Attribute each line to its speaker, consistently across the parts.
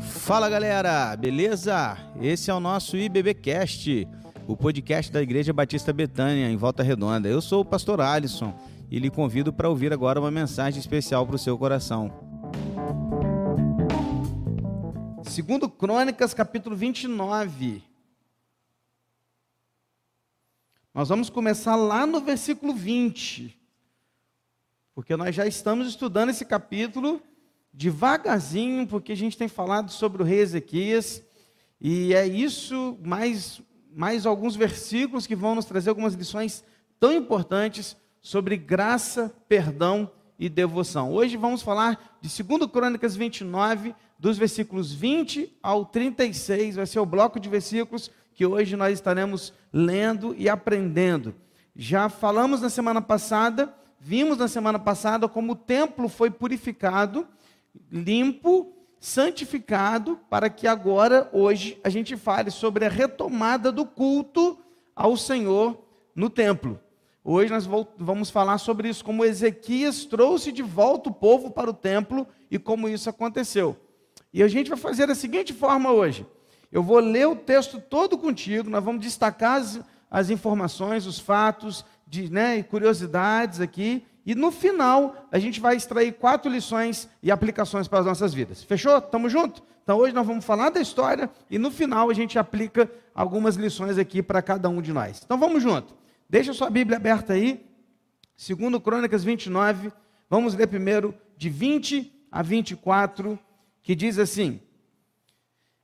Speaker 1: Fala galera, beleza? Esse é o nosso IBBcast, o podcast da Igreja Batista Betânia, em Volta Redonda. Eu sou o pastor Alisson e lhe convido para ouvir agora uma mensagem especial para o seu coração. Segundo Crônicas, capítulo 29. Nós vamos começar lá no versículo 20. Porque nós já estamos estudando esse capítulo devagarzinho, porque a gente tem falado sobre o rei Ezequias, e é isso, mais, mais alguns versículos que vão nos trazer algumas lições tão importantes sobre graça, perdão e devoção. Hoje vamos falar de 2 Crônicas 29, dos versículos 20 ao 36, vai ser o bloco de versículos que hoje nós estaremos lendo e aprendendo. Já falamos na semana passada, vimos na semana passada como o templo foi purificado limpo, santificado, para que agora, hoje, a gente fale sobre a retomada do culto ao Senhor no templo. Hoje nós vamos falar sobre isso, como Ezequias trouxe de volta o povo para o templo e como isso aconteceu. E a gente vai fazer da seguinte forma hoje: eu vou ler o texto todo contigo, nós vamos destacar as, as informações, os fatos, de, né, curiosidades aqui, e no final, a gente vai extrair quatro lições e aplicações para as nossas vidas. Fechou? Tamo junto? Então hoje nós vamos falar da história e no final a gente aplica algumas lições aqui para cada um de nós. Então vamos junto. Deixa sua Bíblia aberta aí. Segundo Crônicas 29, vamos ler primeiro de 20 a 24, que diz assim: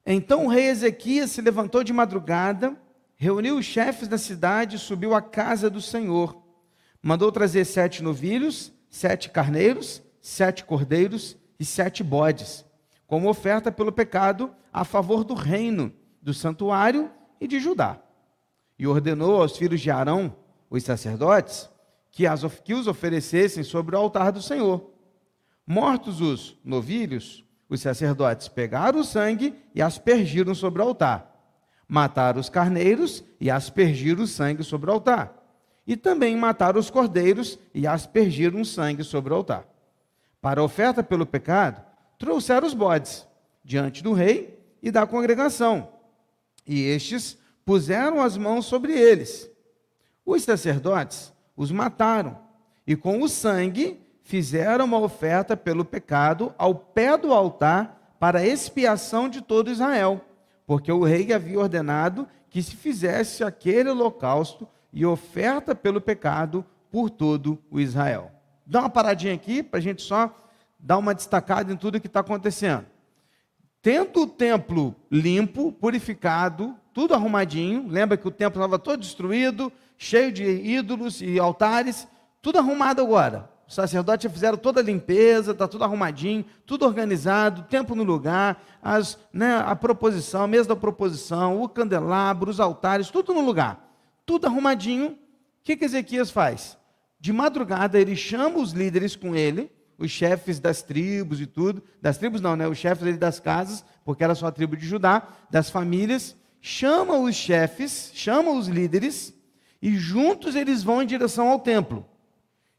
Speaker 1: Então o rei Ezequias se levantou de madrugada, reuniu os chefes da cidade e subiu à casa do Senhor Mandou trazer sete novilhos, sete carneiros, sete cordeiros e sete bodes, como oferta pelo pecado a favor do reino, do santuário e de Judá. E ordenou aos filhos de Arão, os sacerdotes, que, as, que os oferecessem sobre o altar do Senhor. Mortos os novilhos, os sacerdotes pegaram o sangue e aspergiram sobre o altar. Mataram os carneiros e aspergiram o sangue sobre o altar e também mataram os cordeiros e aspergiram sangue sobre o altar. Para a oferta pelo pecado, trouxeram os bodes diante do rei e da congregação, e estes puseram as mãos sobre eles. Os sacerdotes os mataram, e com o sangue fizeram uma oferta pelo pecado ao pé do altar para expiação de todo Israel, porque o rei havia ordenado que se fizesse aquele holocausto e oferta pelo pecado por todo o Israel. Dá uma paradinha aqui para a gente só dar uma destacada em tudo que está acontecendo. Tendo o templo limpo, purificado, tudo arrumadinho, lembra que o templo estava todo destruído, cheio de ídolos e altares, tudo arrumado agora. Os sacerdotes fizeram toda a limpeza, está tudo arrumadinho, tudo organizado, tempo no lugar, as, né, a proposição, a mesa da proposição, o candelabro, os altares, tudo no lugar tudo arrumadinho. O que, que Ezequias faz? De madrugada ele chama os líderes com ele, os chefes das tribos e tudo, das tribos não, né? Os chefes das casas, porque era só a tribo de Judá, das famílias, chama os chefes, chama os líderes e juntos eles vão em direção ao templo.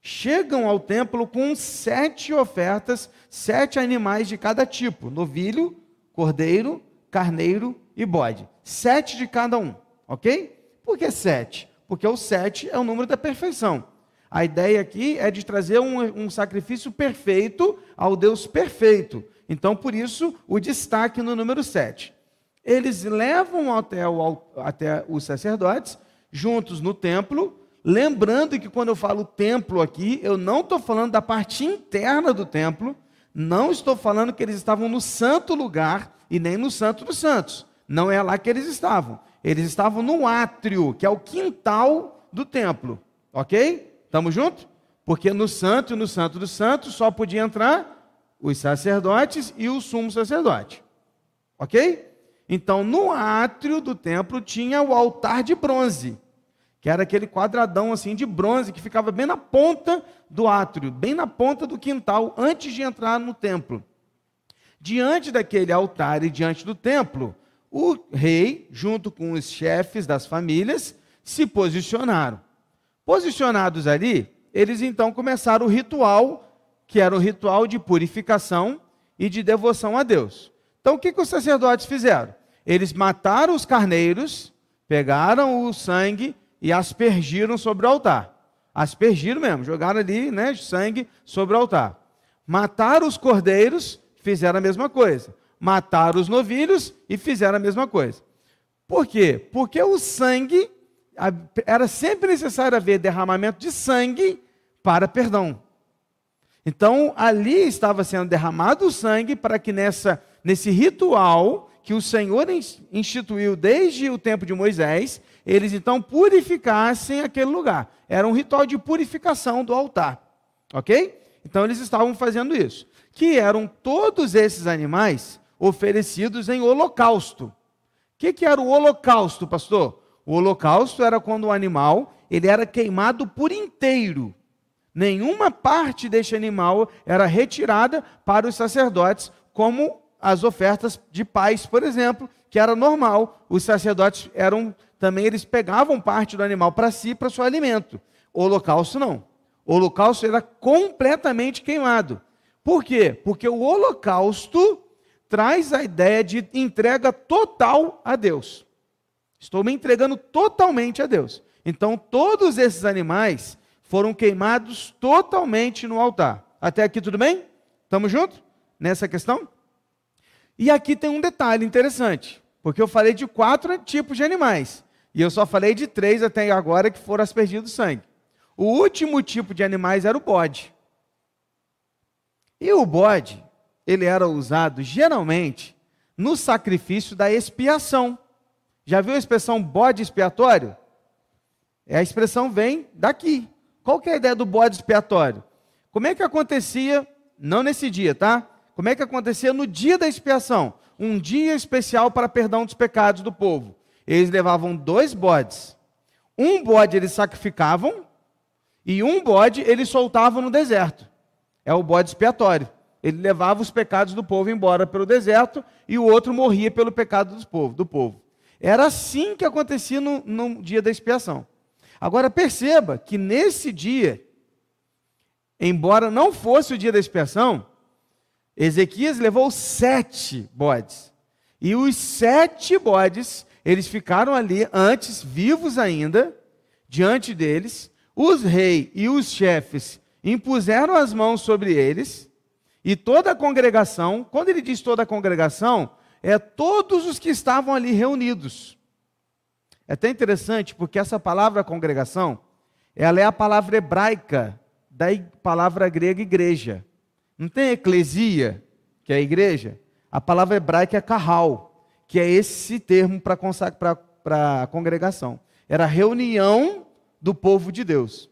Speaker 1: Chegam ao templo com sete ofertas, sete animais de cada tipo: novilho, cordeiro, carneiro e bode. Sete de cada um, ok? Por que sete? Porque o sete é o número da perfeição. A ideia aqui é de trazer um, um sacrifício perfeito ao Deus perfeito. Então, por isso, o destaque no número sete. Eles levam até, o, até os sacerdotes, juntos no templo, lembrando que quando eu falo templo aqui, eu não estou falando da parte interna do templo, não estou falando que eles estavam no santo lugar e nem no santo dos santos. Não é lá que eles estavam. Eles estavam no átrio, que é o quintal do templo. Ok? Estamos juntos? Porque no santo e no santo dos santos só podia entrar os sacerdotes e o sumo sacerdote. Ok? Então, no átrio do templo tinha o altar de bronze, que era aquele quadradão assim de bronze que ficava bem na ponta do átrio, bem na ponta do quintal, antes de entrar no templo. Diante daquele altar e diante do templo, o rei, junto com os chefes das famílias, se posicionaram. Posicionados ali, eles então começaram o ritual que era o ritual de purificação e de devoção a Deus. Então, o que, que os sacerdotes fizeram? Eles mataram os carneiros, pegaram o sangue e aspergiram sobre o altar. Aspergiram mesmo, jogaram ali né, sangue sobre o altar. Mataram os cordeiros, fizeram a mesma coisa. Mataram os novilhos e fizeram a mesma coisa. Por quê? Porque o sangue, era sempre necessário haver derramamento de sangue para perdão. Então, ali estava sendo derramado o sangue para que nessa, nesse ritual que o Senhor instituiu desde o tempo de Moisés, eles então purificassem aquele lugar. Era um ritual de purificação do altar. Ok? Então, eles estavam fazendo isso. Que eram todos esses animais oferecidos em holocausto. O que, que era o holocausto, pastor? O holocausto era quando o animal ele era queimado por inteiro. Nenhuma parte deste animal era retirada para os sacerdotes, como as ofertas de paz, por exemplo, que era normal. Os sacerdotes eram também eles pegavam parte do animal para si, para seu alimento. O holocausto não. O holocausto era completamente queimado. Por quê? Porque o holocausto traz a ideia de entrega total a Deus. Estou me entregando totalmente a Deus. Então, todos esses animais foram queimados totalmente no altar. Até aqui tudo bem? Estamos juntos nessa questão? E aqui tem um detalhe interessante, porque eu falei de quatro tipos de animais, e eu só falei de três até agora que foram aspergidos sangue. O último tipo de animais era o bode. E o bode, ele era usado geralmente no sacrifício da expiação. Já viu a expressão bode expiatório? É a expressão vem daqui. Qual que é a ideia do bode expiatório? Como é que acontecia, não nesse dia, tá? Como é que acontecia no dia da expiação? Um dia especial para perdão dos pecados do povo. Eles levavam dois bodes. Um bode eles sacrificavam e um bode eles soltavam no deserto. É o bode expiatório. Ele levava os pecados do povo embora pelo deserto e o outro morria pelo pecado do povo. Era assim que acontecia no, no dia da expiação. Agora perceba que nesse dia, embora não fosse o dia da expiação, Ezequias levou sete bodes. E os sete bodes, eles ficaram ali antes, vivos ainda, diante deles. Os reis e os chefes impuseram as mãos sobre eles, e toda a congregação, quando ele diz toda a congregação, é todos os que estavam ali reunidos. É até interessante porque essa palavra congregação, ela é a palavra hebraica da palavra grega igreja. Não tem eclesia, que é a igreja? A palavra hebraica é carral, que é esse termo para a congregação. Era reunião do povo de Deus.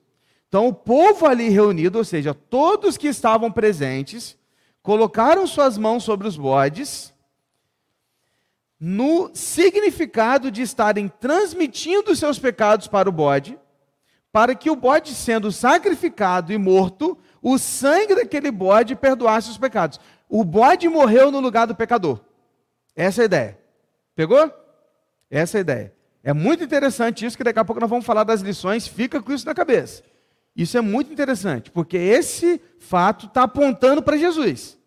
Speaker 1: Então, o povo ali reunido, ou seja, todos que estavam presentes, colocaram suas mãos sobre os bodes no significado de estarem transmitindo seus pecados para o bode, para que o bode sendo sacrificado e morto, o sangue daquele bode perdoasse os pecados. O bode morreu no lugar do pecador. Essa é a ideia. Pegou? Essa é a ideia. É muito interessante isso, que daqui a pouco nós vamos falar das lições, fica com isso na cabeça. Isso é muito interessante, porque esse fato está apontando para Jesus.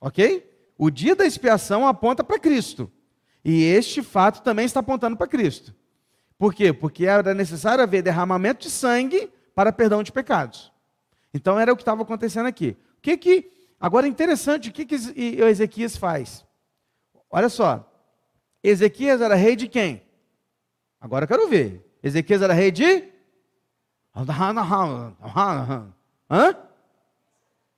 Speaker 1: Ok? O dia da expiação aponta para Cristo. E este fato também está apontando para Cristo. Por quê? Porque era necessário haver derramamento de sangue para perdão de pecados. Então era o que estava acontecendo aqui. O que que agora é interessante, o que que Ezequias faz? Olha só. Ezequias era rei de quem? Agora eu quero ver. Ezequias era rei de Hã?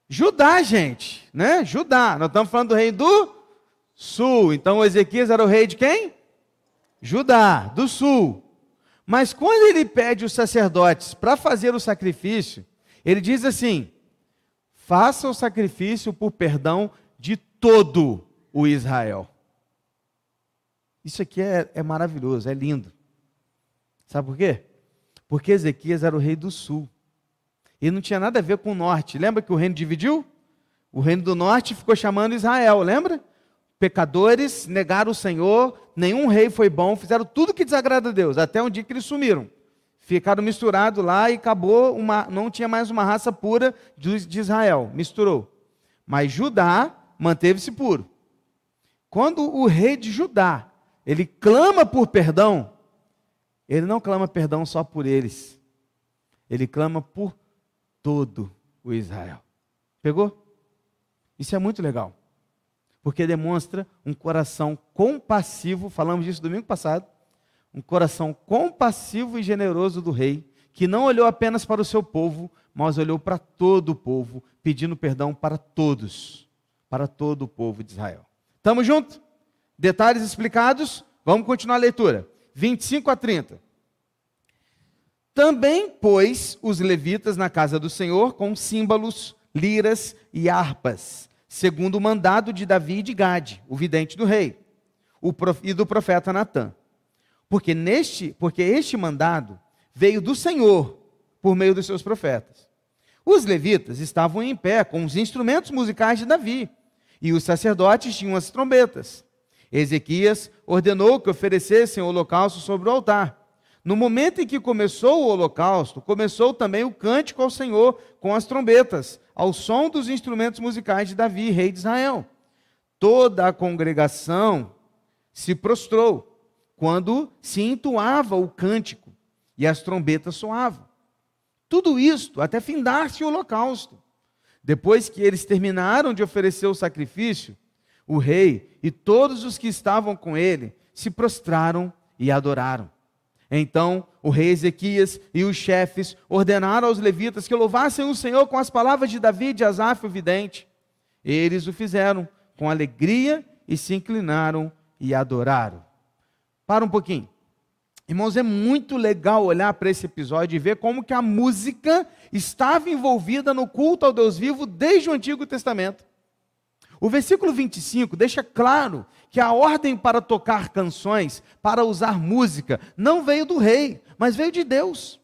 Speaker 1: Judá, gente, né? Judá. Nós estamos falando do rei do sul. Então Ezequias era o rei de quem? Judá, do sul. Mas quando ele pede os sacerdotes para fazer o sacrifício, ele diz assim: faça o sacrifício por perdão de todo o Israel. Isso aqui é, é maravilhoso, é lindo. Sabe por quê? Porque Ezequias era o rei do sul. E não tinha nada a ver com o norte. Lembra que o reino dividiu? O reino do norte ficou chamando Israel, lembra? pecadores, negaram o Senhor, nenhum rei foi bom, fizeram tudo que desagrada a Deus, até um dia que eles sumiram. ficaram misturados lá e acabou uma, não tinha mais uma raça pura de Israel, misturou. Mas Judá manteve-se puro. Quando o rei de Judá, ele clama por perdão, ele não clama perdão só por eles. Ele clama por todo o Israel. Pegou? Isso é muito legal. Porque demonstra um coração compassivo, falamos disso domingo passado, um coração compassivo e generoso do rei, que não olhou apenas para o seu povo, mas olhou para todo o povo, pedindo perdão para todos, para todo o povo de Israel. Estamos juntos? Detalhes explicados? Vamos continuar a leitura. 25 a 30. Também pôs os levitas na casa do Senhor com símbolos, liras e harpas, segundo o mandado de Davi e de Gade, o vidente do rei, e do profeta Natã. Porque neste, porque este mandado veio do Senhor por meio dos seus profetas. Os levitas estavam em pé com os instrumentos musicais de Davi, e os sacerdotes tinham as trombetas. Ezequias ordenou que oferecessem o holocausto sobre o altar. No momento em que começou o holocausto, começou também o cântico ao Senhor com as trombetas, ao som dos instrumentos musicais de Davi, rei de Israel. Toda a congregação se prostrou quando se entoava o cântico e as trombetas soavam. Tudo isto até findar-se o holocausto. Depois que eles terminaram de oferecer o sacrifício, o rei e todos os que estavam com ele se prostraram e adoraram. Então o rei Ezequias e os chefes ordenaram aos levitas que louvassem o Senhor com as palavras de Davi e Asaf, o vidente. Eles o fizeram com alegria e se inclinaram e adoraram. Para um pouquinho. Irmãos, é muito legal olhar para esse episódio e ver como que a música estava envolvida no culto ao Deus vivo desde o Antigo Testamento. O versículo 25 deixa claro que a ordem para tocar canções, para usar música, não veio do rei, mas veio de Deus.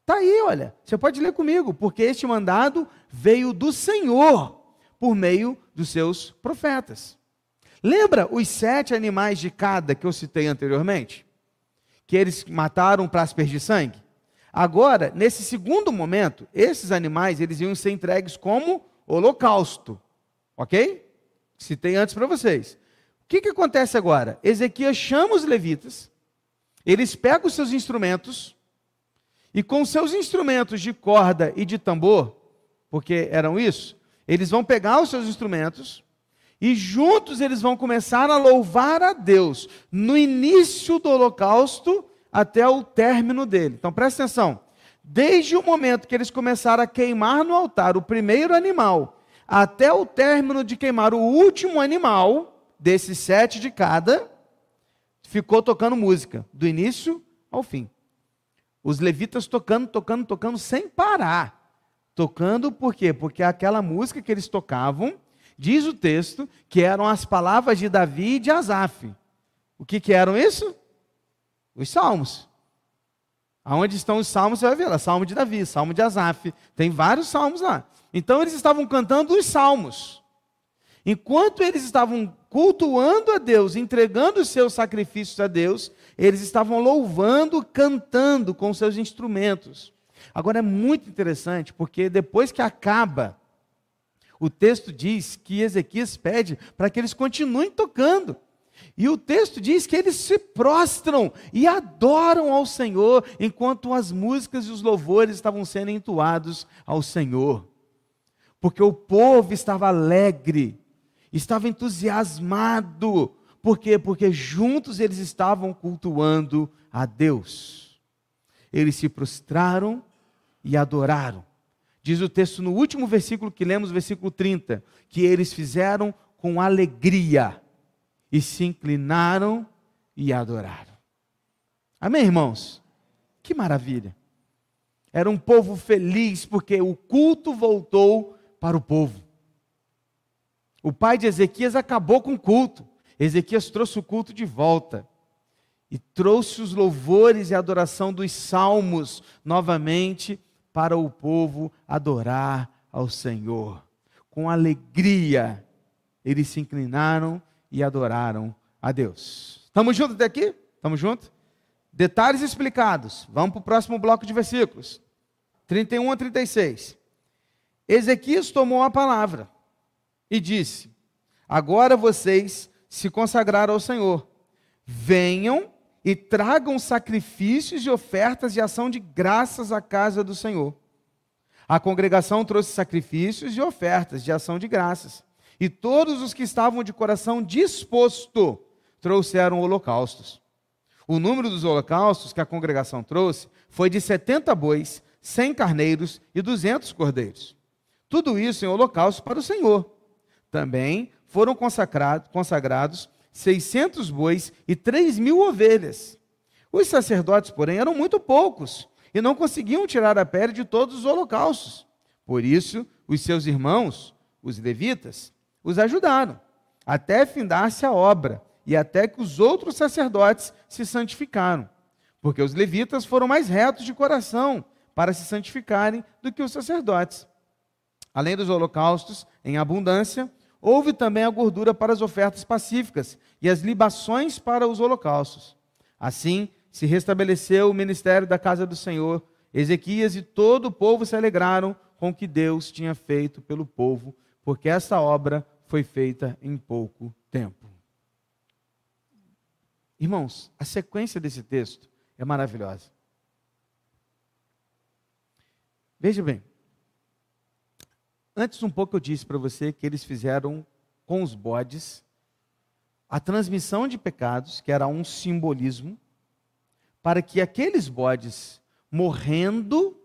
Speaker 1: Está aí, olha, você pode ler comigo, porque este mandado veio do Senhor por meio dos seus profetas. Lembra os sete animais de cada que eu citei anteriormente? Que eles mataram para aspergir sangue? Agora, nesse segundo momento, esses animais eles iam ser entregues como holocausto. Ok? Citei antes para vocês. O que, que acontece agora? Ezequias chama os levitas, eles pegam os seus instrumentos, e com seus instrumentos de corda e de tambor, porque eram isso, eles vão pegar os seus instrumentos, e juntos eles vão começar a louvar a Deus no início do holocausto até o término dele. Então presta atenção. Desde o momento que eles começaram a queimar no altar o primeiro animal, até o término de queimar o último animal, desses sete de cada, ficou tocando música, do início ao fim. Os levitas tocando, tocando, tocando sem parar. Tocando por quê? Porque aquela música que eles tocavam Diz o texto que eram as palavras de Davi e de Asaf. O que, que eram isso? Os salmos. Aonde estão os salmos, você vai ver lá, salmo de Davi, salmo de Asaf, tem vários salmos lá. Então eles estavam cantando os salmos. Enquanto eles estavam cultuando a Deus, entregando os seus sacrifícios a Deus, eles estavam louvando, cantando com seus instrumentos. Agora é muito interessante, porque depois que acaba o texto diz que Ezequias pede para que eles continuem tocando. E o texto diz que eles se prostram e adoram ao Senhor, enquanto as músicas e os louvores estavam sendo entoados ao Senhor. Porque o povo estava alegre, estava entusiasmado. Por quê? Porque juntos eles estavam cultuando a Deus. Eles se prostraram e adoraram. Diz o texto no último versículo que lemos, versículo 30, que eles fizeram com alegria e se inclinaram e adoraram. Amém, irmãos? Que maravilha. Era um povo feliz porque o culto voltou para o povo. O pai de Ezequias acabou com o culto. Ezequias trouxe o culto de volta e trouxe os louvores e adoração dos salmos novamente para o povo adorar ao Senhor. Com alegria, eles se inclinaram e adoraram a Deus. Estamos juntos até aqui? Estamos juntos? Detalhes explicados. Vamos para o próximo bloco de versículos. 31 a 36. Ezequias tomou a palavra e disse: Agora vocês se consagraram ao Senhor. Venham e tragam sacrifícios e ofertas de ação de graças à casa do Senhor. A congregação trouxe sacrifícios e ofertas de ação de graças. E todos os que estavam de coração disposto trouxeram holocaustos. O número dos holocaustos que a congregação trouxe foi de 70 bois, 100 carneiros e 200 cordeiros. Tudo isso em holocausto para o Senhor. Também foram consagrados, consagrados 600 bois e 3 mil ovelhas. Os sacerdotes, porém, eram muito poucos e não conseguiam tirar a pele de todos os holocaustos. Por isso, os seus irmãos, os levitas, os ajudaram, até findar-se a obra e até que os outros sacerdotes se santificaram. Porque os levitas foram mais retos de coração para se santificarem do que os sacerdotes. Além dos holocaustos em abundância, houve também a gordura para as ofertas pacíficas e as libações para os holocaustos. Assim, se restabeleceu o ministério da casa do Senhor. Ezequias e todo o povo se alegraram com o que Deus tinha feito pelo povo, porque essa obra foi feita em pouco tempo. Irmãos, a sequência desse texto é maravilhosa. Veja bem, antes um pouco eu disse para você que eles fizeram com os bodes a transmissão de pecados, que era um simbolismo, para que aqueles bodes, morrendo,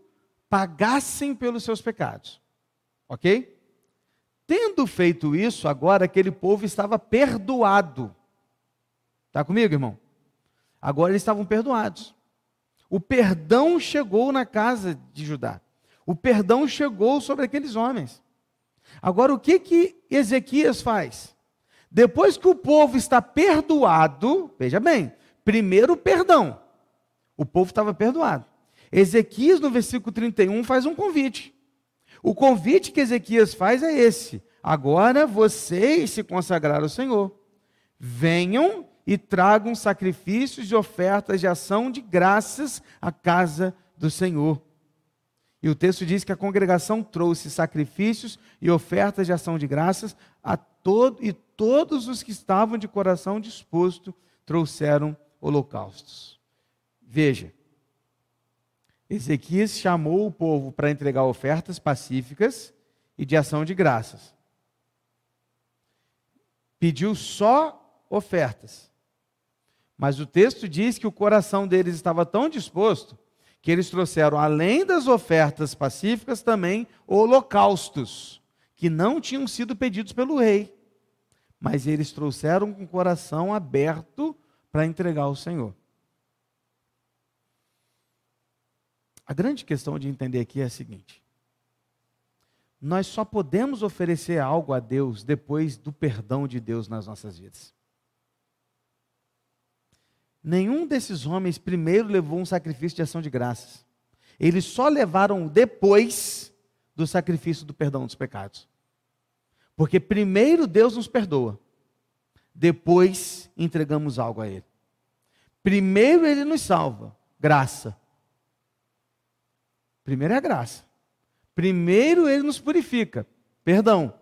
Speaker 1: pagassem pelos seus pecados. Ok? Tendo feito isso, agora aquele povo estava perdoado. Está comigo, irmão? Agora eles estavam perdoados. O perdão chegou na casa de Judá. O perdão chegou sobre aqueles homens. Agora, o que que Ezequias faz? Depois que o povo está perdoado, veja bem, primeiro perdão. O povo estava perdoado. Ezequias, no versículo 31, faz um convite. O convite que Ezequias faz é esse: agora vocês se consagraram ao Senhor. Venham e tragam sacrifícios e ofertas de ação de graças à casa do Senhor. E o texto diz que a congregação trouxe sacrifícios e ofertas de ação de graças a todo e todos os que estavam de coração disposto trouxeram holocaustos. Veja, Ezequias chamou o povo para entregar ofertas pacíficas e de ação de graças. Pediu só ofertas. Mas o texto diz que o coração deles estava tão disposto que eles trouxeram, além das ofertas pacíficas, também holocaustos, que não tinham sido pedidos pelo rei. Mas eles trouxeram com o coração aberto para entregar ao Senhor. A grande questão de entender aqui é a seguinte: nós só podemos oferecer algo a Deus depois do perdão de Deus nas nossas vidas. Nenhum desses homens primeiro levou um sacrifício de ação de graças. Eles só levaram depois do sacrifício do perdão dos pecados. Porque primeiro Deus nos perdoa, depois entregamos algo a Ele. Primeiro Ele nos salva, graça. Primeiro é a graça. Primeiro ele nos purifica, perdão.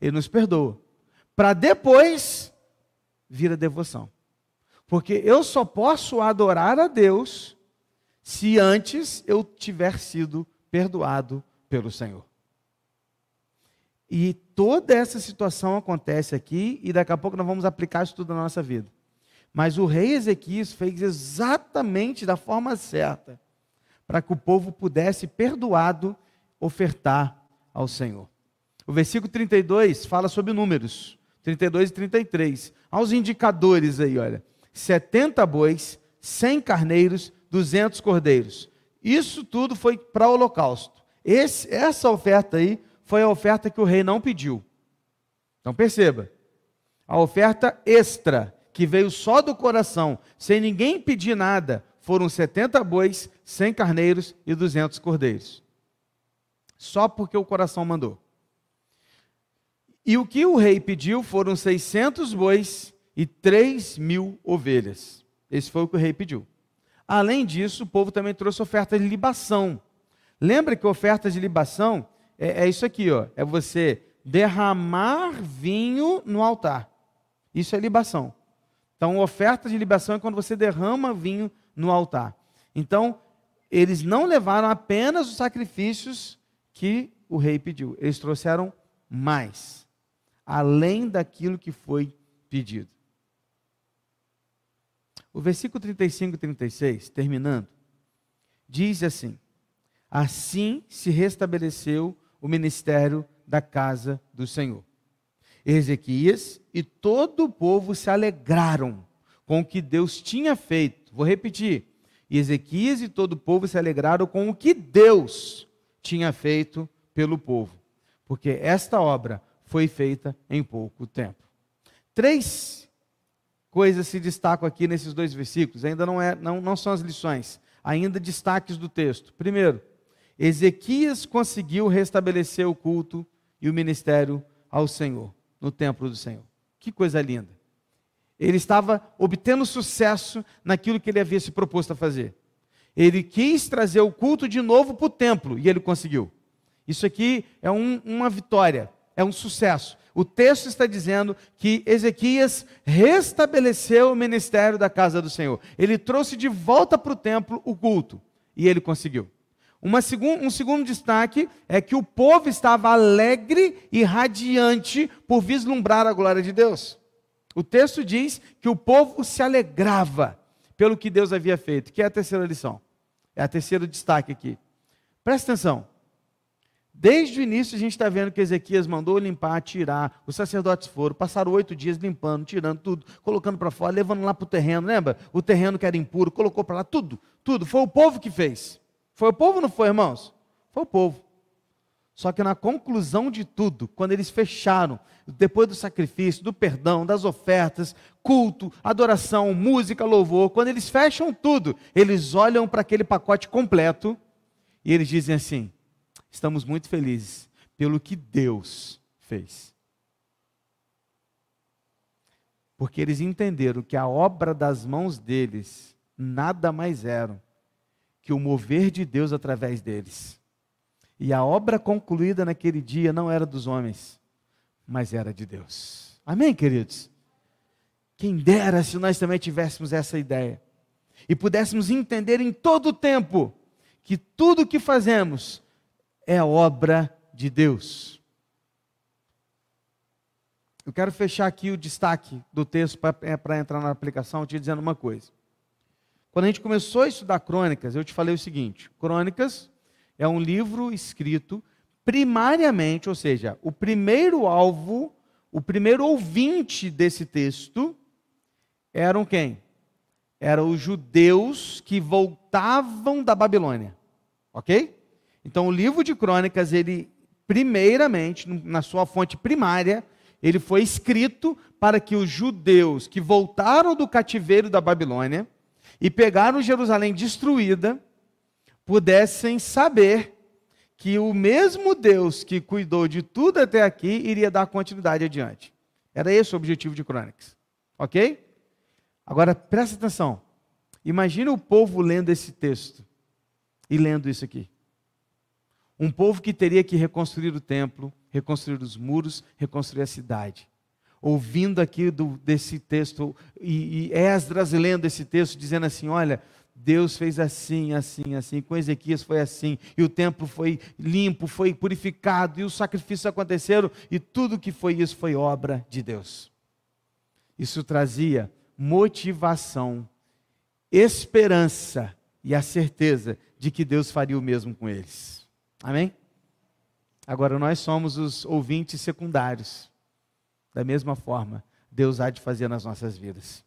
Speaker 1: Ele nos perdoa. Para depois vir a devoção. Porque eu só posso adorar a Deus se antes eu tiver sido perdoado pelo Senhor. E toda essa situação acontece aqui, e daqui a pouco nós vamos aplicar isso tudo na nossa vida. Mas o rei Ezequias fez exatamente da forma certa para que o povo pudesse, perdoado, ofertar ao Senhor. O versículo 32 fala sobre números, 32 e 33. Há os indicadores aí, olha. 70 bois, 100 carneiros, 200 cordeiros. Isso tudo foi para o holocausto. Esse, essa oferta aí foi a oferta que o rei não pediu. Então perceba, a oferta extra, que veio só do coração, sem ninguém pedir nada, foram 70 bois, 100 carneiros e 200 cordeiros. Só porque o coração mandou. E o que o rei pediu foram 600 bois e 3 mil ovelhas. Esse foi o que o rei pediu. Além disso, o povo também trouxe ofertas de libação. Lembra que ofertas de libação é, é isso aqui, ó, é você derramar vinho no altar. Isso é libação. Então, oferta de libação é quando você derrama vinho no altar. Então, eles não levaram apenas os sacrifícios que o rei pediu, eles trouxeram mais, além daquilo que foi pedido. O versículo 35 e 36, terminando, diz assim: Assim se restabeleceu o ministério da casa do Senhor. Ezequias e todo o povo se alegraram com o que Deus tinha feito. Vou repetir. Ezequias e todo o povo se alegraram com o que Deus tinha feito pelo povo, porque esta obra foi feita em pouco tempo. Três coisas se destacam aqui nesses dois versículos, ainda não, é, não, não são as lições, ainda destaques do texto. Primeiro, Ezequias conseguiu restabelecer o culto e o ministério ao Senhor, no templo do Senhor. Que coisa linda. Ele estava obtendo sucesso naquilo que ele havia se proposto a fazer. Ele quis trazer o culto de novo para o templo e ele conseguiu. Isso aqui é um, uma vitória, é um sucesso. O texto está dizendo que Ezequias restabeleceu o ministério da casa do Senhor. Ele trouxe de volta para o templo o culto e ele conseguiu. Segun, um segundo destaque é que o povo estava alegre e radiante por vislumbrar a glória de Deus. O texto diz que o povo se alegrava pelo que Deus havia feito, que é a terceira lição. É a terceiro destaque aqui. Presta atenção. Desde o início a gente está vendo que Ezequias mandou limpar, tirar, os sacerdotes foram, passaram oito dias limpando, tirando tudo, colocando para fora, levando lá para o terreno, lembra? O terreno que era impuro, colocou para lá, tudo, tudo. Foi o povo que fez. Foi o povo ou não foi, irmãos? Foi o povo. Só que na conclusão de tudo, quando eles fecharam, depois do sacrifício, do perdão, das ofertas, culto, adoração, música, louvor, quando eles fecham tudo, eles olham para aquele pacote completo e eles dizem assim: estamos muito felizes pelo que Deus fez. Porque eles entenderam que a obra das mãos deles nada mais eram que o mover de Deus através deles. E a obra concluída naquele dia não era dos homens, mas era de Deus. Amém, queridos? Quem dera se nós também tivéssemos essa ideia e pudéssemos entender em todo o tempo que tudo o que fazemos é obra de Deus. Eu quero fechar aqui o destaque do texto para é, entrar na aplicação, te dizendo uma coisa. Quando a gente começou a estudar crônicas, eu te falei o seguinte: crônicas é um livro escrito primariamente, ou seja, o primeiro alvo, o primeiro ouvinte desse texto eram quem? Eram os judeus que voltavam da Babilônia. Ok? Então, o livro de crônicas, ele, primeiramente, na sua fonte primária, ele foi escrito para que os judeus que voltaram do cativeiro da Babilônia e pegaram Jerusalém destruída, pudessem saber que o mesmo Deus que cuidou de tudo até aqui iria dar continuidade adiante. Era esse o objetivo de Crônicas. Ok? Agora presta atenção. Imagina o povo lendo esse texto e lendo isso aqui. Um povo que teria que reconstruir o templo, reconstruir os muros, reconstruir a cidade ouvindo aqui do, desse texto, e, e Esdras lendo esse texto, dizendo assim: olha, Deus fez assim, assim, assim, com Ezequias foi assim, e o templo foi limpo, foi purificado, e os sacrifícios aconteceram, e tudo que foi isso foi obra de Deus. Isso trazia motivação, esperança e a certeza de que Deus faria o mesmo com eles. Amém? Agora, nós somos os ouvintes secundários. Da mesma forma, Deus há de fazer nas nossas vidas.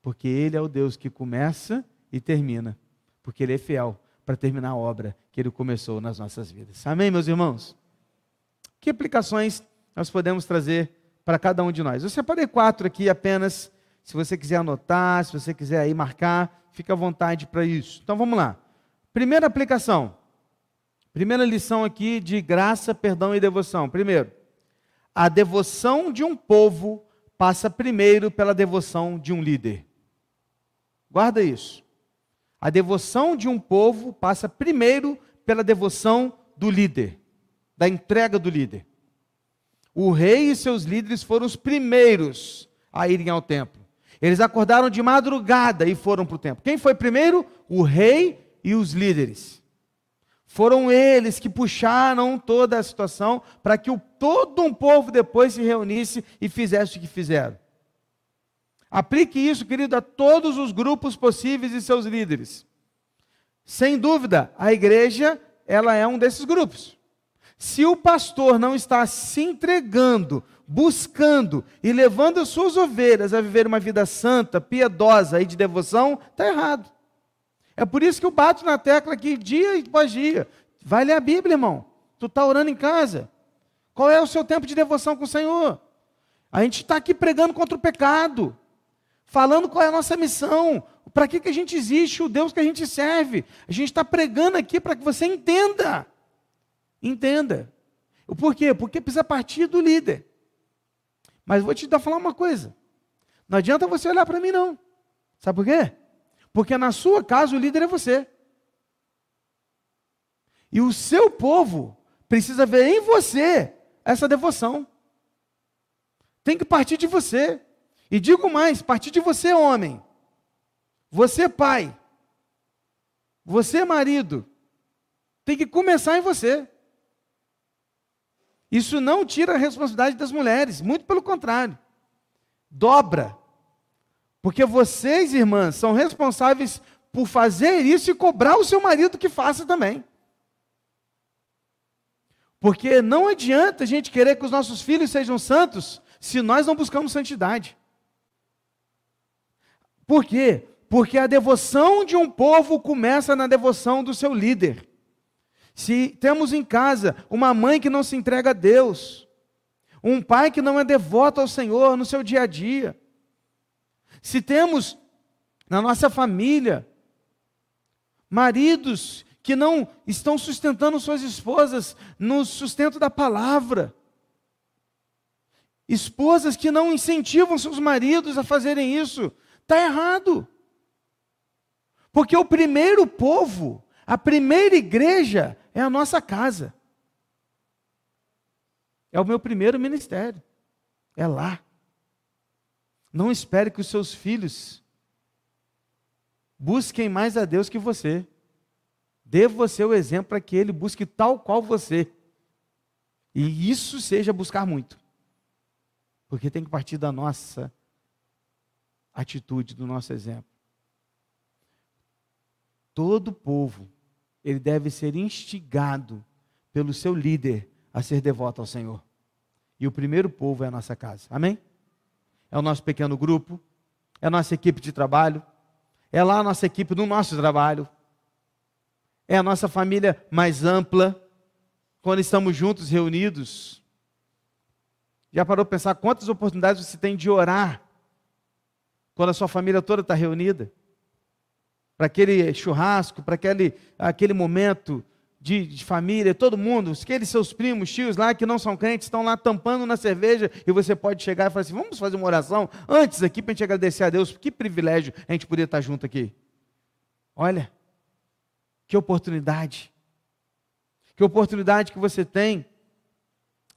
Speaker 1: Porque Ele é o Deus que começa e termina. Porque Ele é fiel para terminar a obra que Ele começou nas nossas vidas. Amém, meus irmãos? Que aplicações nós podemos trazer para cada um de nós? Eu separei quatro aqui apenas. Se você quiser anotar, se você quiser aí marcar, fica à vontade para isso. Então vamos lá. Primeira aplicação. Primeira lição aqui de graça, perdão e devoção. Primeiro, a devoção de um povo passa primeiro pela devoção de um líder. Guarda isso. A devoção de um povo passa primeiro pela devoção do líder, da entrega do líder. O rei e seus líderes foram os primeiros a irem ao templo. Eles acordaram de madrugada e foram para o templo. Quem foi primeiro? O rei e os líderes. Foram eles que puxaram toda a situação para que o, todo um povo depois se reunisse e fizesse o que fizeram. Aplique isso, querido, a todos os grupos possíveis e seus líderes. Sem dúvida, a igreja, ela é um desses grupos. Se o pastor não está se entregando, buscando e levando suas ovelhas a viver uma vida santa, piedosa e de devoção, está errado. É por isso que eu bato na tecla aqui dia após dia. Vai ler a Bíblia, irmão. Tu está orando em casa. Qual é o seu tempo de devoção com o Senhor? A gente está aqui pregando contra o pecado, falando qual é a nossa missão, para que, que a gente existe, o Deus que a gente serve. A gente está pregando aqui para que você entenda. Entenda. Por quê? Porque precisa partir do líder. Mas vou te dar falar uma coisa. Não adianta você olhar para mim, não. Sabe por quê? Porque na sua casa o líder é você. E o seu povo precisa ver em você essa devoção. Tem que partir de você. E digo mais: partir de você, homem. Você, pai. Você, marido. Tem que começar em você. Isso não tira a responsabilidade das mulheres, muito pelo contrário. Dobra porque vocês, irmãs, são responsáveis por fazer isso e cobrar o seu marido que faça também. Porque não adianta a gente querer que os nossos filhos sejam santos se nós não buscamos santidade. Por quê? Porque a devoção de um povo começa na devoção do seu líder. Se temos em casa uma mãe que não se entrega a Deus, um pai que não é devoto ao Senhor no seu dia a dia, se temos na nossa família maridos que não estão sustentando suas esposas no sustento da palavra, esposas que não incentivam seus maridos a fazerem isso, está errado. Porque o primeiro povo, a primeira igreja é a nossa casa. É o meu primeiro ministério. É lá. Não espere que os seus filhos busquem mais a Deus que você. Dê você o exemplo para que ele busque tal qual você. E isso seja buscar muito. Porque tem que partir da nossa atitude, do nosso exemplo. Todo povo, ele deve ser instigado pelo seu líder a ser devoto ao Senhor. E o primeiro povo é a nossa casa. Amém? É o nosso pequeno grupo, é a nossa equipe de trabalho, é lá a nossa equipe do nosso trabalho, é a nossa família mais ampla, quando estamos juntos, reunidos. Já parou para pensar quantas oportunidades você tem de orar quando a sua família toda está reunida? Para aquele churrasco, para aquele, aquele momento de, de, família, todo mundo, aqueles seus primos, tios lá que não são crentes, estão lá tampando na cerveja, e você pode chegar e falar assim: vamos fazer uma oração antes aqui para a gente agradecer a Deus, que privilégio a gente poder estar junto aqui. Olha, que oportunidade, que oportunidade que você tem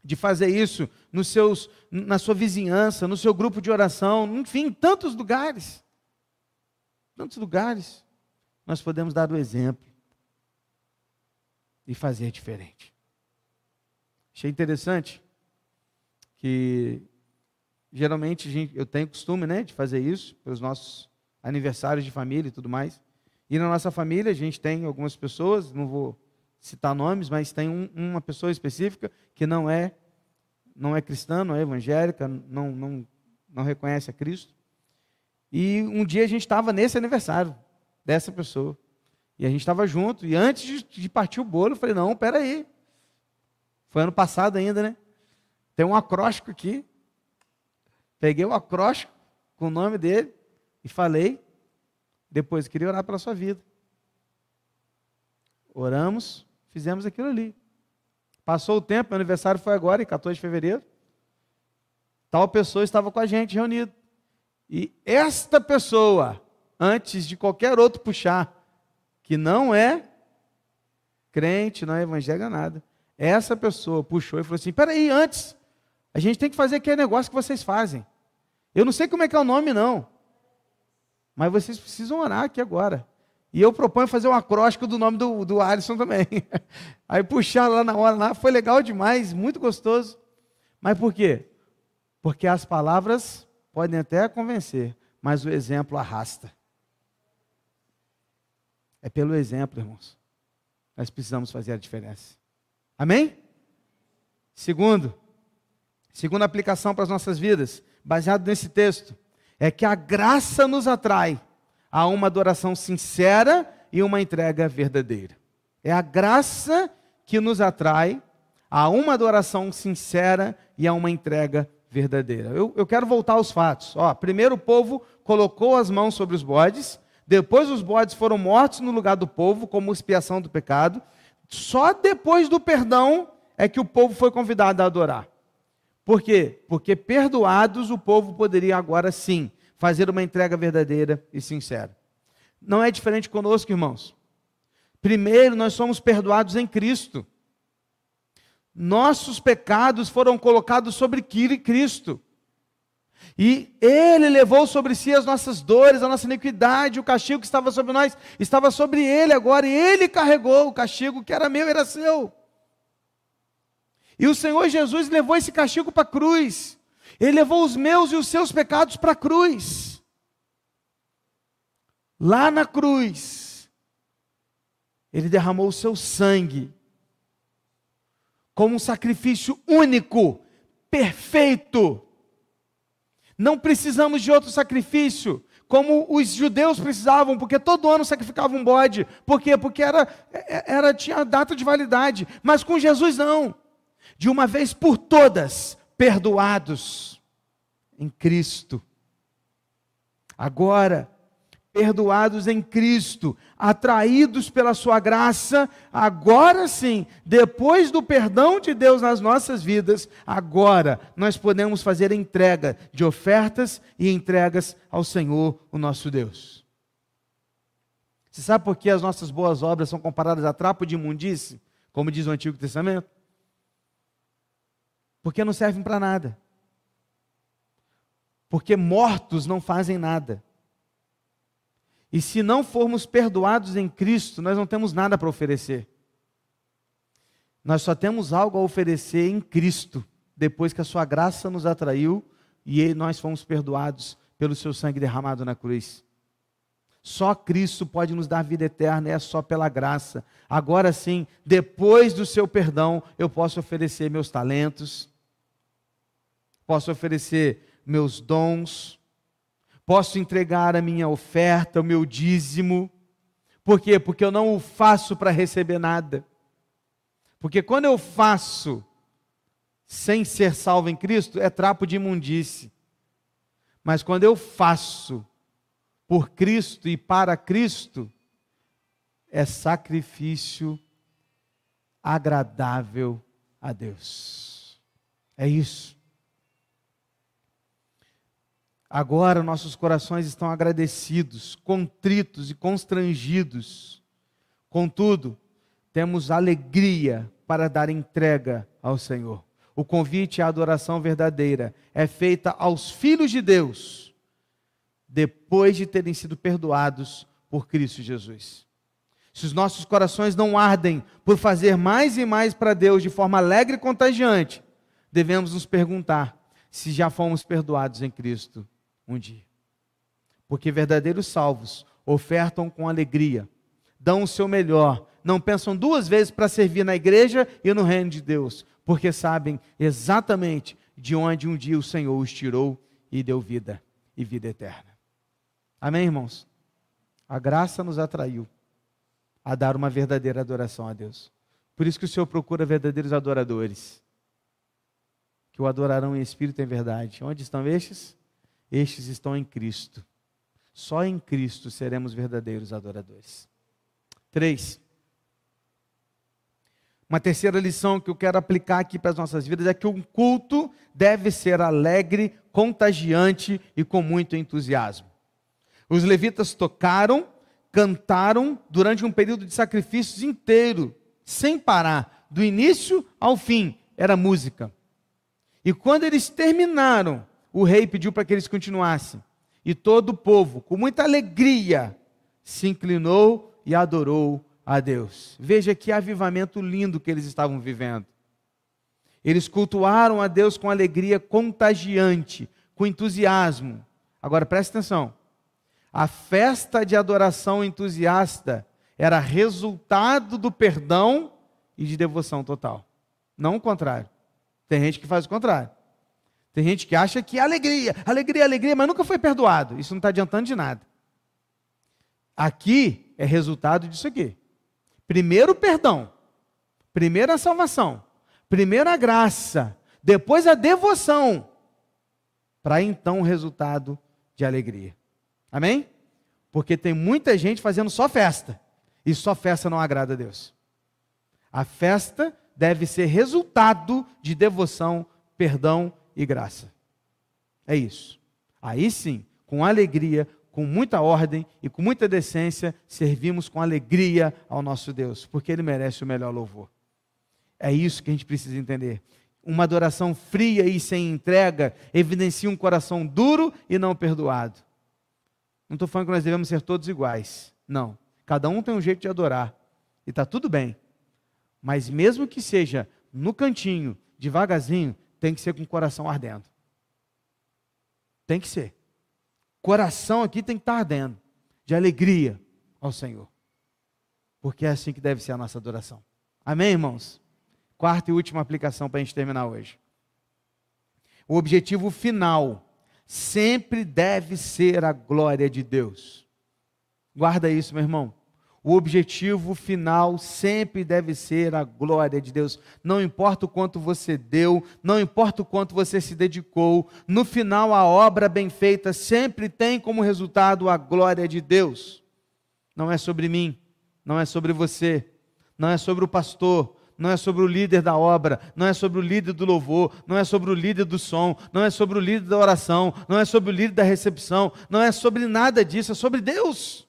Speaker 1: de fazer isso nos seus, na sua vizinhança, no seu grupo de oração, enfim, em tantos lugares. Tantos lugares. Nós podemos dar o exemplo e fazer diferente. Achei interessante que geralmente gente, eu tenho costume né, de fazer isso pelos nossos aniversários de família e tudo mais. E na nossa família a gente tem algumas pessoas, não vou citar nomes, mas tem um, uma pessoa específica que não é não é cristã, não é evangélica, não, não, não reconhece a Cristo. E um dia a gente estava nesse aniversário dessa pessoa. E a gente estava junto, e antes de, partir o bolo, eu falei, não, peraí. Foi ano passado ainda, né? Tem um acróstico aqui. Peguei o acróstico com o nome dele e falei. Depois, queria orar pela sua vida. Oramos, fizemos aquilo ali. Passou o tempo, meu aniversário foi agora, em 14 de fevereiro. Tal pessoa estava com a gente reunido. E esta pessoa antes de qualquer outro puxar, que não é crente, não é evangélico, nada. Essa pessoa puxou e falou assim: peraí, antes, a gente tem que fazer aquele negócio que vocês fazem. Eu não sei como é que é o nome, não. Mas vocês precisam orar aqui agora. E eu proponho fazer um acróstico do nome do, do Alisson também. Aí puxar lá na hora, lá, foi legal demais, muito gostoso. Mas por quê? Porque as palavras podem até convencer, mas o exemplo arrasta. É pelo exemplo, irmãos. Nós precisamos fazer a diferença. Amém? Segundo, segunda aplicação para as nossas vidas, baseado nesse texto, é que a graça nos atrai a uma adoração sincera e uma entrega verdadeira. É a graça que nos atrai a uma adoração sincera e a uma entrega verdadeira. Eu, eu quero voltar aos fatos. Ó, primeiro o povo colocou as mãos sobre os bodes, depois os bodes foram mortos no lugar do povo como expiação do pecado. Só depois do perdão é que o povo foi convidado a adorar. Por quê? Porque perdoados o povo poderia agora sim fazer uma entrega verdadeira e sincera. Não é diferente conosco, irmãos. Primeiro, nós somos perdoados em Cristo. Nossos pecados foram colocados sobre Cristo. E Ele levou sobre si as nossas dores, a nossa iniquidade, o castigo que estava sobre nós, estava sobre Ele agora, e Ele carregou o castigo que era meu, era seu. E o Senhor Jesus levou esse castigo para a cruz. Ele levou os meus e os seus pecados para a cruz. Lá na cruz, Ele derramou o seu sangue como um sacrifício único, perfeito. Não precisamos de outro sacrifício, como os judeus precisavam, porque todo ano sacrificavam um bode. Por quê? Porque era, era tinha data de validade. Mas com Jesus não. De uma vez por todas, perdoados em Cristo. Agora, perdoados em Cristo, atraídos pela Sua graça, agora sim, depois do perdão de Deus nas nossas vidas, agora nós podemos fazer entrega de ofertas e entregas ao Senhor, o nosso Deus. Você sabe por que as nossas boas obras são comparadas a trapo de imundície, como diz o Antigo Testamento? Porque não servem para nada. Porque mortos não fazem nada. E se não formos perdoados em Cristo, nós não temos nada para oferecer. Nós só temos algo a oferecer em Cristo, depois que a Sua graça nos atraiu e nós fomos perdoados pelo Seu sangue derramado na cruz. Só Cristo pode nos dar vida eterna, é só pela graça. Agora sim, depois do seu perdão, eu posso oferecer meus talentos, posso oferecer meus dons, posso entregar a minha oferta, o meu dízimo. Por quê? Porque eu não o faço para receber nada. Porque quando eu faço sem ser salvo em Cristo, é trapo de imundície. Mas quando eu faço por Cristo e para Cristo, é sacrifício agradável a Deus. É isso. Agora nossos corações estão agradecidos, contritos e constrangidos. Contudo, temos alegria para dar entrega ao Senhor. O convite à adoração verdadeira é feita aos filhos de Deus, depois de terem sido perdoados por Cristo Jesus. Se os nossos corações não ardem por fazer mais e mais para Deus de forma alegre e contagiante, devemos nos perguntar se já fomos perdoados em Cristo um dia. Porque verdadeiros salvos ofertam com alegria, dão o seu melhor, não pensam duas vezes para servir na igreja e no reino de Deus, porque sabem exatamente de onde um dia o Senhor os tirou e deu vida e vida eterna. Amém, irmãos? A graça nos atraiu a dar uma verdadeira adoração a Deus. Por isso que o Senhor procura verdadeiros adoradores, que o adorarão em espírito e em verdade. Onde estão estes? Estes estão em Cristo. Só em Cristo seremos verdadeiros adoradores. Três. Uma terceira lição que eu quero aplicar aqui para as nossas vidas é que um culto deve ser alegre, contagiante e com muito entusiasmo. Os levitas tocaram, cantaram durante um período de sacrifícios inteiro, sem parar, do início ao fim, era música. E quando eles terminaram, o rei pediu para que eles continuassem. E todo o povo, com muita alegria, se inclinou e adorou a Deus. Veja que avivamento lindo que eles estavam vivendo. Eles cultuaram a Deus com alegria contagiante, com entusiasmo. Agora preste atenção. A festa de adoração entusiasta era resultado do perdão e de devoção total. Não o contrário. Tem gente que faz o contrário. Tem gente que acha que é alegria, alegria, alegria, mas nunca foi perdoado. Isso não está adiantando de nada. Aqui é resultado disso aqui. Primeiro o perdão, primeiro a salvação, primeiro a graça, depois a devoção, para então o resultado de alegria. Amém? Porque tem muita gente fazendo só festa, e só festa não agrada a Deus. A festa deve ser resultado de devoção, perdão e graça. É isso. Aí sim, com alegria, com muita ordem e com muita decência, servimos com alegria ao nosso Deus, porque Ele merece o melhor louvor. É isso que a gente precisa entender. Uma adoração fria e sem entrega evidencia um coração duro e não perdoado. Não estou falando que nós devemos ser todos iguais. Não. Cada um tem um jeito de adorar. E está tudo bem. Mas mesmo que seja no cantinho, devagarzinho, tem que ser com o coração ardendo. Tem que ser coração aqui tem que estar ardendo de alegria ao Senhor. Porque é assim que deve ser a nossa adoração. Amém, irmãos? Quarta e última aplicação para a gente terminar hoje. O objetivo final sempre deve ser a glória de Deus. Guarda isso, meu irmão. O objetivo final sempre deve ser a glória de Deus. Não importa o quanto você deu, não importa o quanto você se dedicou, no final a obra bem feita sempre tem como resultado a glória de Deus. Não é sobre mim, não é sobre você, não é sobre o pastor, não é sobre o líder da obra, não é sobre o líder do louvor, não é sobre o líder do som, não é sobre o líder da oração, não é sobre o líder da recepção, não é sobre nada disso, é sobre Deus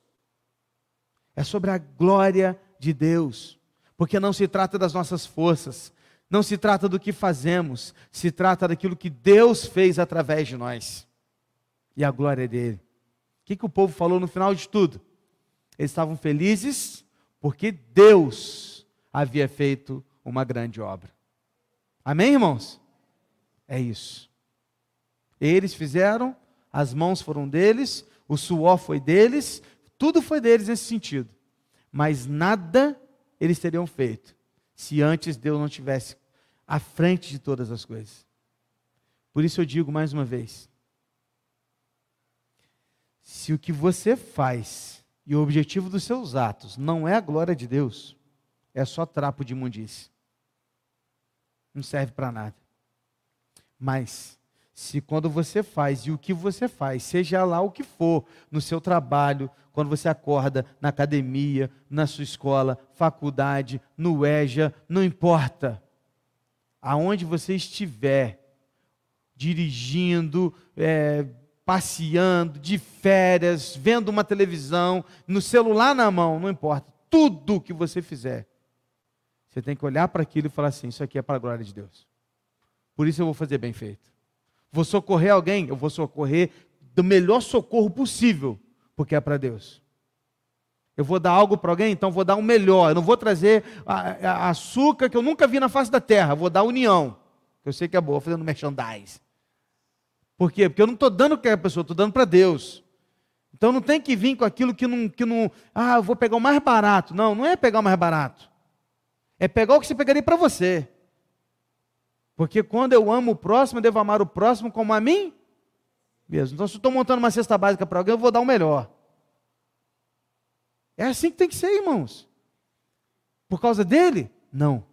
Speaker 1: é sobre a glória de Deus, porque não se trata das nossas forças, não se trata do que fazemos, se trata daquilo que Deus fez através de nós e a glória dele. O que, que o povo falou no final de tudo? Eles estavam felizes porque Deus havia feito uma grande obra. Amém, irmãos? É isso. Eles fizeram, as mãos foram deles, o suor foi deles, tudo foi deles nesse sentido. Mas nada eles teriam feito se antes Deus não tivesse à frente de todas as coisas. Por isso eu digo mais uma vez: se o que você faz e o objetivo dos seus atos não é a glória de Deus, é só trapo de imundície. Não serve para nada. Mas se quando você faz e o que você faz, seja lá o que for, no seu trabalho, quando você acorda, na academia, na sua escola, faculdade, no EJA, não importa. Aonde você estiver, dirigindo, é, passeando, de férias, vendo uma televisão, no celular na mão, não importa. Tudo que você fizer, você tem que olhar para aquilo e falar assim: Isso aqui é para a glória de Deus. Por isso eu vou fazer bem feito. Vou socorrer alguém, eu vou socorrer do melhor socorro possível, porque é para Deus. Eu vou dar algo para alguém, então vou dar o melhor. Eu não vou trazer a, a açúcar que eu nunca vi na face da terra, vou dar união, eu sei que é boa, fazendo merchandise. Por quê? Porque eu não estou dando para a pessoa, estou dando para Deus. Então não tem que vir com aquilo que não, que não. Ah, eu vou pegar o mais barato. Não, não é pegar o mais barato. É pegar o que você pegaria para você. Porque quando eu amo o próximo, eu devo amar o próximo como a mim mesmo. Então, se eu estou montando uma cesta básica para alguém, eu vou dar o melhor. É assim que tem que ser, irmãos. Por causa dele? Não.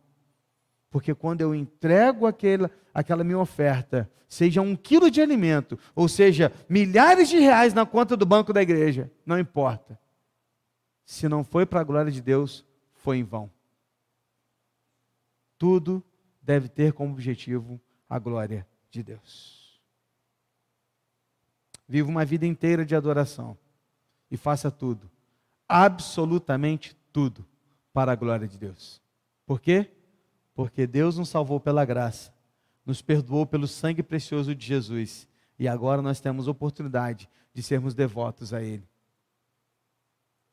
Speaker 1: Porque quando eu entrego aquela, aquela minha oferta, seja um quilo de alimento, ou seja, milhares de reais na conta do banco da igreja, não importa. Se não foi para a glória de Deus, foi em vão. Tudo deve ter como objetivo a glória de Deus. Viva uma vida inteira de adoração. e faça tudo, absolutamente tudo, para a glória de Deus. Por quê? Porque Deus nos salvou pela graça, nos perdoou pelo sangue precioso de Jesus e agora nós temos oportunidade de sermos devotos a Ele.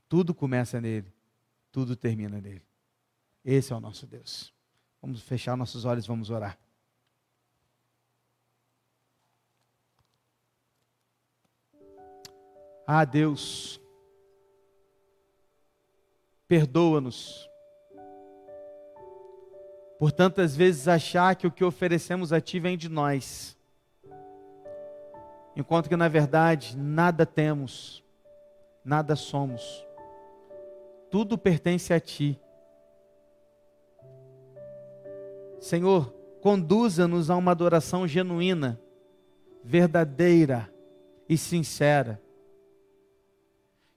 Speaker 1: Tudo começa nele, tudo termina nele. Esse é o nosso Deus. Vamos fechar nossos olhos, vamos orar. Ah, Deus, perdoa-nos por tantas vezes achar que o que oferecemos a Ti vem de nós, enquanto que na verdade nada temos, nada somos, tudo pertence a Ti. Senhor, conduza-nos a uma adoração genuína, verdadeira e sincera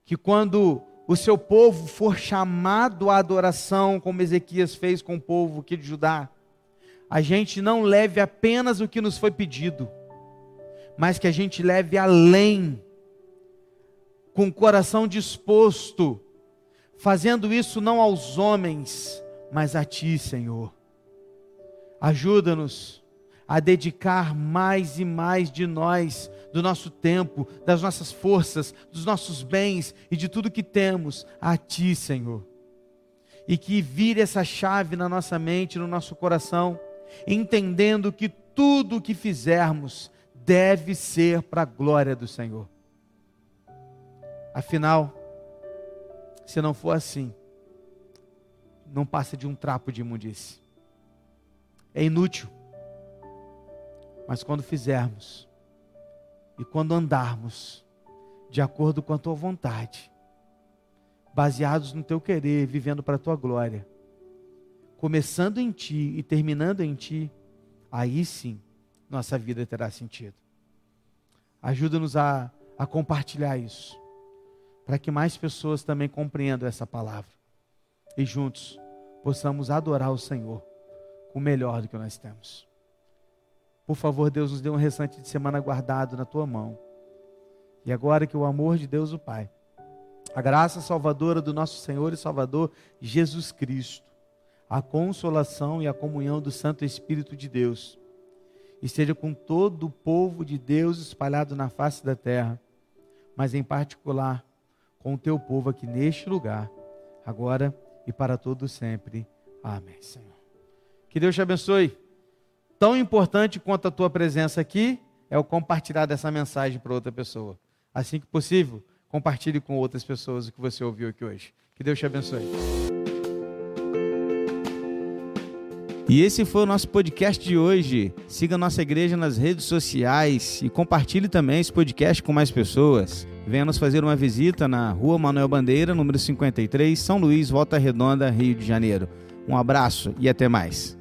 Speaker 1: que quando o seu povo for chamado à adoração, como Ezequias fez com o povo aqui de Judá, a gente não leve apenas o que nos foi pedido, mas que a gente leve além, com o coração disposto, fazendo isso não aos homens, mas a Ti, Senhor. Ajuda-nos a dedicar mais e mais de nós, do nosso tempo, das nossas forças, dos nossos bens e de tudo que temos a Ti, Senhor. E que vire essa chave na nossa mente, no nosso coração, entendendo que tudo o que fizermos deve ser para a glória do Senhor. Afinal, se não for assim, não passa de um trapo de imundície. É inútil mas quando fizermos e quando andarmos de acordo com a tua vontade, baseados no teu querer, vivendo para a tua glória, começando em ti e terminando em ti, aí sim nossa vida terá sentido. Ajuda-nos a, a compartilhar isso, para que mais pessoas também compreendam essa palavra e juntos possamos adorar o Senhor o melhor do que nós temos. Por favor, Deus, nos dê um restante de semana guardado na tua mão. E agora que o amor de Deus, o Pai, a graça salvadora do nosso Senhor e Salvador Jesus Cristo, a consolação e a comunhão do Santo Espírito de Deus, esteja com todo o povo de Deus espalhado na face da terra, mas em particular com o teu povo aqui neste lugar, agora e para todo sempre. Amém, Senhor. Que Deus te abençoe. Tão importante quanto a tua presença aqui é o compartilhar dessa mensagem para outra pessoa. Assim que possível, compartilhe com outras pessoas o que você ouviu aqui hoje. Que Deus te abençoe.
Speaker 2: E esse foi o nosso podcast de hoje. Siga nossa igreja nas redes sociais e compartilhe também esse podcast com mais pessoas. Venha nos fazer uma visita na Rua Manuel Bandeira, número 53, São Luís, Volta Redonda, Rio de Janeiro. Um abraço e até mais.